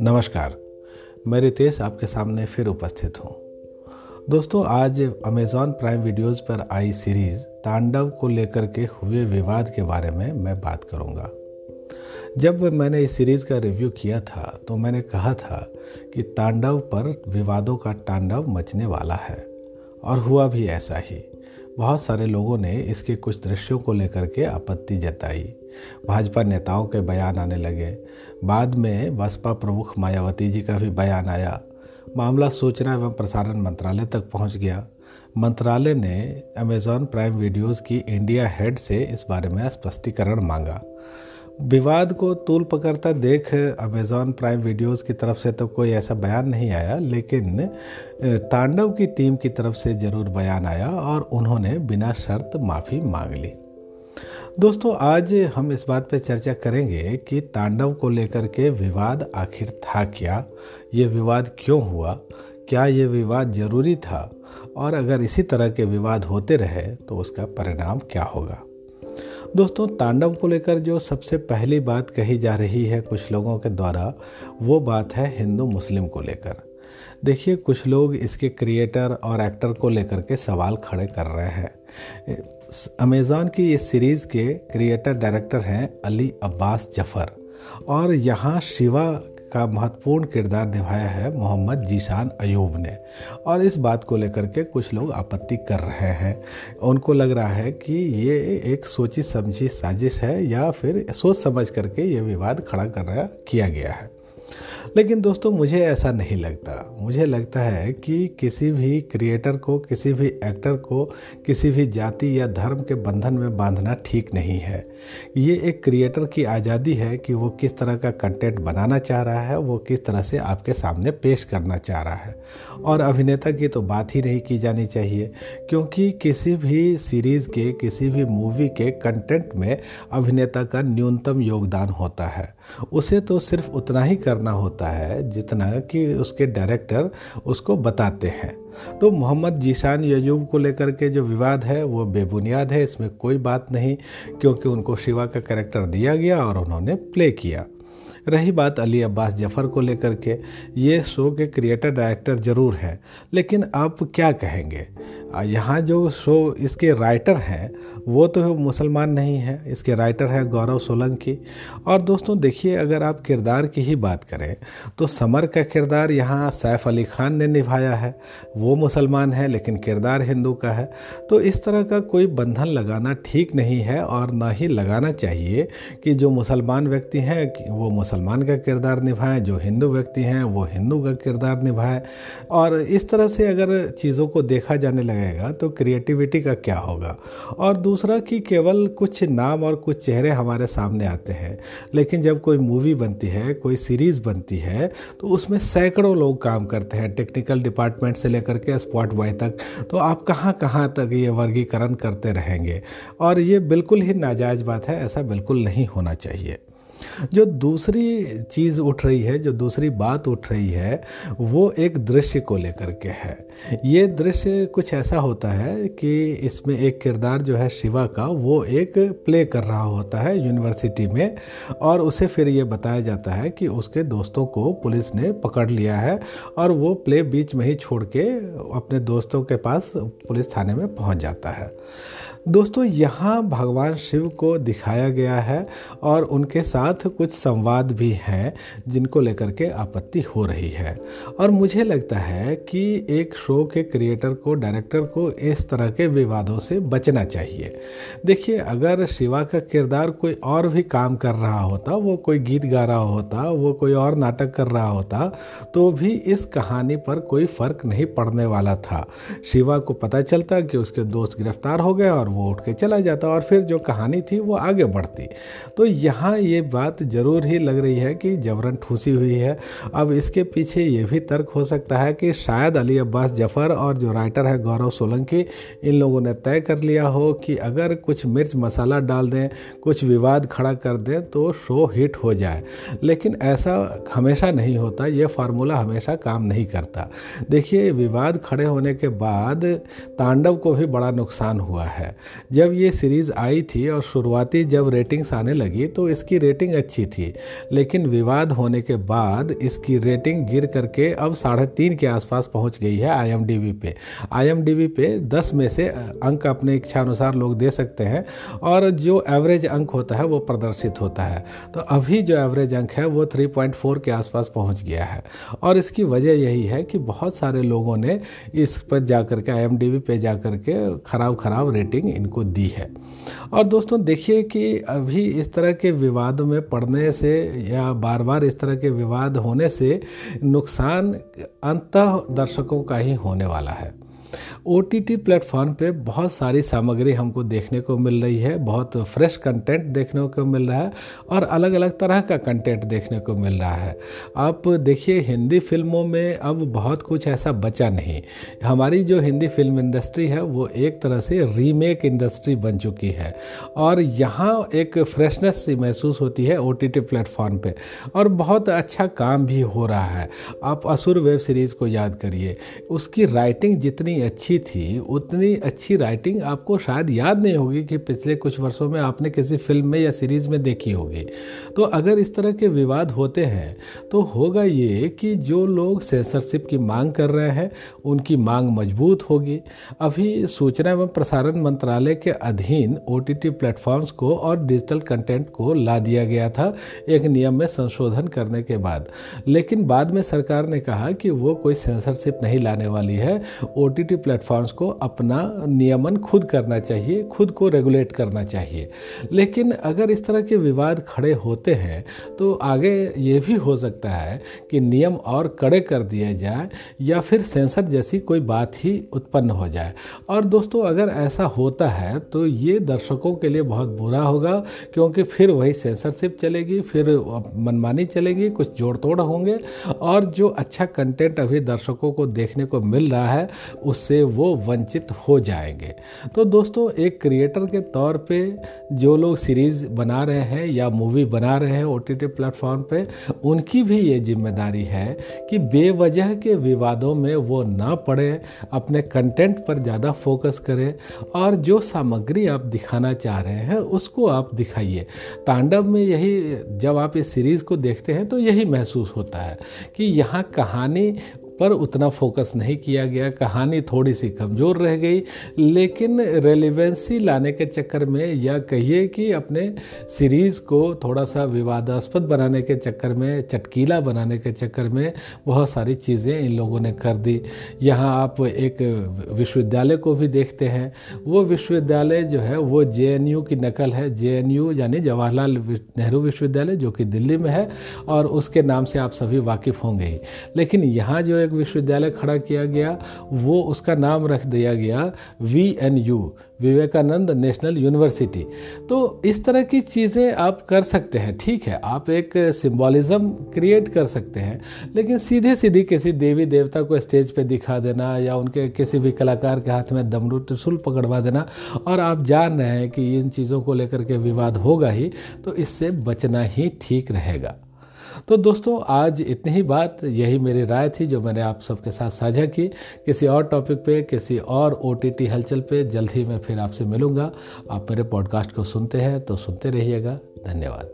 नमस्कार, मैं रितेश आपके सामने फिर उपस्थित हूँ। दोस्तों, आज अमेज़ॉन प्राइम वीडियोस पर आई सीरीज़ तांडव को लेकर के हुए विवाद के बारे में मैं बात करूँगा। जब मैंने इस सीरीज़ का रिव्यू किया था तो मैंने कहा था कि तांडव पर विवादों का तांडव मचने वाला है, और हुआ भी ऐसा ही। बहुत सारे लोगों ने इसके कुछ दृश्यों को लेकर के आपत्ति जताई। भाजपा नेताओं के बयान आने लगे। बाद में बसपा प्रमुख मायावती जी का भी बयान आया। मामला सूचना एवं प्रसारण मंत्रालय तक पहुँच गया। मंत्रालय ने अमेजॉन प्राइम वीडियोस की इंडिया हेड से इस बारे में स्पष्टीकरण मांगा। विवाद को तूल पकड़ता देख अमेज़ॉन प्राइम वीडियोस की तरफ़ से तो कोई ऐसा बयान नहीं आया, लेकिन तांडव की टीम की तरफ़ से ज़रूर बयान आया और उन्होंने बिना शर्त माफ़ी मांग ली। दोस्तों, आज हम इस बात पर चर्चा करेंगे कि तांडव को लेकर के विवाद आखिर था क्या, ये विवाद क्यों हुआ, क्या ये विवाद ज़रूरी था, और अगर इसी तरह के विवाद होते रहे तो उसका परिणाम क्या होगा। दोस्तों, तांडव को लेकर जो सबसे पहली बात कही जा रही है कुछ लोगों के द्वारा, वो बात है हिंदू मुस्लिम को लेकर। देखिए, कुछ लोग इसके क्रिएटर और एक्टर को लेकर के सवाल खड़े कर रहे हैं। अमेज़ॉन की इस सीरीज़ के क्रिएटर डायरेक्टर हैं अली अब्बास जफ़र और यहाँ शिवा का महत्वपूर्ण किरदार निभाया है मोहम्मद जीशान अयूब ने। और इस बात को लेकर के कुछ लोग आपत्ति कर रहे हैं। उनको लग रहा है कि ये एक सोची समझी साजिश है या फिर सोच समझ करके ये विवाद खड़ा कर रहा किया गया है। लेकिन दोस्तों, मुझे ऐसा नहीं लगता। मुझे लगता है कि किसी भी क्रिएटर को, किसी भी एक्टर को, किसी भी जाति या धर्म के बंधन में बांधना ठीक नहीं है। ये एक क्रिएटर की आज़ादी है कि वो किस तरह का कंटेंट बनाना चाह रहा है, वो किस तरह से आपके सामने पेश करना चाह रहा है। और अभिनेता की तो बात ही नहीं की जानी चाहिए, क्योंकि किसी भी सीरीज़ के, किसी भी मूवी के कंटेंट में अभिनेता का न्यूनतम योगदान होता है। उसे तो सिर्फ़ उतना ही करना होता है जितना कि उसके डायरेक्टर उसको बताते हैं। तो मोहम्मद जीशान यजूब को लेकर के जो विवाद है, वो बेबुनियाद है, इसमें कोई बात नहीं, क्योंकि उनको शिवा का कैरेक्टर दिया गया और उन्होंने प्ले किया। रही बात अली अब्बास जफ़र को लेकर के, ये शो के क्रिएटर डायरेक्टर ज़रूर हैं, लेकिन आप क्या कहेंगे? यहाँ जो शो, इसके राइटर हैं, वो तो मुसलमान नहीं है, इसके राइटर हैं गौरव सोलंकी। और दोस्तों, देखिए, अगर आप किरदार की ही बात करें तो समर का किरदार यहाँ सैफ अली खान ने निभाया है। वो मुसलमान है, लेकिन किरदार हिंदू का है। तो इस तरह का कोई बंधन लगाना ठीक नहीं है, और ना ही लगाना चाहिए कि जो मुसलमान व्यक्ति हैं, वो का किरदार निभाएँ, जो हिंदू व्यक्ति हैं, वो हिंदू का किरदार निभाएँ। और इस तरह से अगर चीज़ों को देखा जाने लगेगा तो क्रिएटिविटी का क्या होगा? और दूसरा कि केवल कुछ नाम और कुछ चेहरे हमारे सामने आते हैं, लेकिन जब कोई मूवी बनती है, कोई सीरीज़ बनती है तो उसमें सैकड़ों लोग काम करते हैं, टेक्निकल डिपार्टमेंट से लेकर के स्पॉट बॉय तक। तो आप कहाँ कहाँ तक ये वर्गीकरण करते रहेंगे? और ये बिल्कुल ही नाजायज़ बात है, ऐसा बिल्कुल नहीं होना चाहिए। जो दूसरी चीज़ उठ रही है, जो दूसरी बात उठ रही है, वो एक दृश्य को लेकर के है। ये दृश्य कुछ ऐसा होता है कि इसमें एक किरदार जो है शिवा का, वो एक प्ले कर रहा होता है यूनिवर्सिटी में और उसे फिर ये बताया जाता है कि उसके दोस्तों को पुलिस ने पकड़ लिया है और वो प्ले बीच में ही छोड़ के अपने दोस्तों के पास पुलिस थाने में पहुँच जाता है। दोस्तों, यहाँ भगवान शिव को दिखाया गया है और उनके साथ कुछ संवाद भी हैं जिनको लेकर के आपत्ति हो रही है। और मुझे लगता है कि एक शो के क्रिएटर को, डायरेक्टर को इस तरह के विवादों से बचना चाहिए। देखिए, अगर शिवा का किरदार कोई और भी काम कर रहा होता, वो कोई गीत गा रहा होता, वो कोई और नाटक कर रहा होता तो भी इस कहानी पर कोई फ़र्क नहीं पड़ने वाला था। शिवा को पता चलता कि उसके दोस्त गिरफ़्तार हो गए और वो उठ के चला जाता और फिर जो कहानी थी वो आगे बढ़ती। तो यहाँ ये बात ज़रूर ही लग रही है कि जबरन ठूसी हुई है। अब इसके पीछे ये भी तर्क हो सकता है कि शायद अली अब्बास जफ़र और जो राइटर है गौरव सोलंकी, इन लोगों ने तय कर लिया हो कि अगर कुछ मिर्च मसाला डाल दें, कुछ विवाद खड़ा कर दें तो शो हिट हो जाए। लेकिन ऐसा हमेशा नहीं होता, ये फार्मूला हमेशा काम नहीं करता। देखिए, विवाद खड़े होने के बाद तांडव को भी बड़ा नुकसान हुआ है। जब ये सीरीज़ आई थी और शुरुआती जब रेटिंग्स आने लगी तो इसकी रेटिंग अच्छी थी, लेकिन विवाद होने के बाद इसकी रेटिंग गिर करके अब साढ़े तीन के आसपास पहुँच गई है आईएमडीबी पे। आईएमडीबी पे दस में से अंक अपने इच्छा अनुसार लोग दे सकते हैं और जो एवरेज अंक होता है वो प्रदर्शित होता है। तो अभी जो एवरेज अंक है वो 3.4 के आसपास पहुँच गया है। और इसकी वजह यही है कि बहुत सारे लोगों ने इस पर जा कर के आईएमडीबी पे जा कर के ख़राब ख़राब रेटिंग इनको दी है। और दोस्तों देखिए कि अभी इस तरह के विवादों में पड़ने से या बार बार इस तरह के विवाद होने से नुकसान अंत दर्शकों का ही होने वाला है। ओ टी टी प्लेटफॉर्म पर बहुत सारी सामग्री हमको देखने को मिल रही है, बहुत फ्रेश कंटेंट देखने को मिल रहा है और अलग अलग तरह का कंटेंट देखने को मिल रहा है। आप देखिए, हिंदी फ़िल्मों में अब बहुत कुछ ऐसा बचा नहीं। हमारी जो हिंदी फ़िल्म इंडस्ट्री है, वो एक तरह से रीमेक इंडस्ट्री बन चुकी है और यहाँ एक फ्रेशनेस सी महसूस होती है ओ टी टी प्लेटफॉर्म पर और बहुत अच्छा काम भी हो रहा है। आप असुर वेब सीरीज़ को याद करिए, उसकी राइटिंग जितनी अच्छी अच्छी थी, उतनी अच्छी राइटिंग आपको शायद याद नहीं होगी कि पिछले कुछ वर्षों में आपने किसी फ़िल्म में या सीरीज़ में देखी होगी। तो अगर इस तरह के विवाद होते हैं तो होगा ये कि जो लोग सेंसरशिप की मांग कर रहे हैं, उनकी मांग मज़बूत होगी। अभी सूचना एवं प्रसारण मंत्रालय के अधीन ओ टी प्लेटफॉर्म्स को और डिजिटल कंटेंट को ला दिया गया था एक नियम में संशोधन करने के बाद। लेकिन बाद में सरकार ने कहा कि वो कोई सेंसरशिप नहीं लाने वाली है। ओ टी प्लेटफॉर्म्स को अपना नियमन खुद करना चाहिए, खुद को रेगुलेट करना चाहिए। लेकिन अगर इस तरह के विवाद खड़े होते हैं तो आगे ये भी हो सकता है कि नियम और कड़े कर दिए जाए या फिर सेंसर जैसी कोई बात ही उत्पन्न हो जाए। और दोस्तों, अगर ऐसा होता है तो ये दर्शकों के लिए बहुत बुरा होगा, क्योंकि फिर वही सेंसरशिप चलेगी, फिर मनमानी चलेगी, कुछ जोड़ तोड़ होंगे। और जो अच्छा कंटेंट अभी दर्शकों को देखने को मिल रहा है उससे वो वंचित हो जाएँगे। तो दोस्तों, एक क्रिएटर के तौर पे जो लोग सीरीज़ बना रहे हैं या मूवी बना रहे हैं ओ टी टी प्लेटफॉर्म पे, उनकी भी ये ज़िम्मेदारी है कि बेवजह के विवादों में वो ना पड़े, अपने कंटेंट पर ज़्यादा फोकस करें और जो सामग्री आप दिखाना चाह रहे हैं, उसको आप दिखाइए। तांडव में यही, जब आप इस सीरीज़ को देखते हैं तो यही महसूस होता है कि यहाँ कहानी पर उतना फोकस नहीं किया गया। कहानी थोड़ी सी कमज़ोर रह गई, लेकिन रेलिवेंसी लाने के चक्कर में या कहिए कि अपने सीरीज़ को थोड़ा सा विवादास्पद बनाने के चक्कर में, चटकीला बनाने के चक्कर में बहुत सारी चीज़ें इन लोगों ने कर दी। यहाँ आप एक विश्वविद्यालय को भी देखते हैं। वो विश्वविद्यालय जो है, वो जेएनयू की नकल है। जेएनयू यानी जवाहरलाल नेहरू विश्वविद्यालय, जो कि दिल्ली में है, और उसके नाम से आप सभी वाकिफ़ होंगे लेकिन यहाँ जो एक एक विश्वविद्यालय खड़ा किया गया, वो उसका नाम रख दिया गया V N U Vivekananda national university. तो इस तरह की चीज़ें आप कर सकते हैं, ठीक है, आप एक सिंबॉलिज्म क्रिएट कर सकते हैं, लेकिन सीधे सीधी किसी देवी देवता को स्टेज पे दिखा देना या उनके किसी भी कलाकार के हाथ में दमरू त्रिशूल पकड़वा देना, और आप जान रहे हैं कि इन चीज़ों को लेकर के विवाद होगा ही तो इससे बचना ही ठीक रहेगा। तो दोस्तों, आज इतनी ही बात, यही मेरी राय थी जो मैंने आप सबके साथ साझा की। किसी और टॉपिक पे, किसी और ओटीटी हलचल पे, जल्द ही मैं फिर आपसे मिलूँगा। आप मेरे पॉडकास्ट को सुनते हैं तो सुनते रहिएगा। धन्यवाद।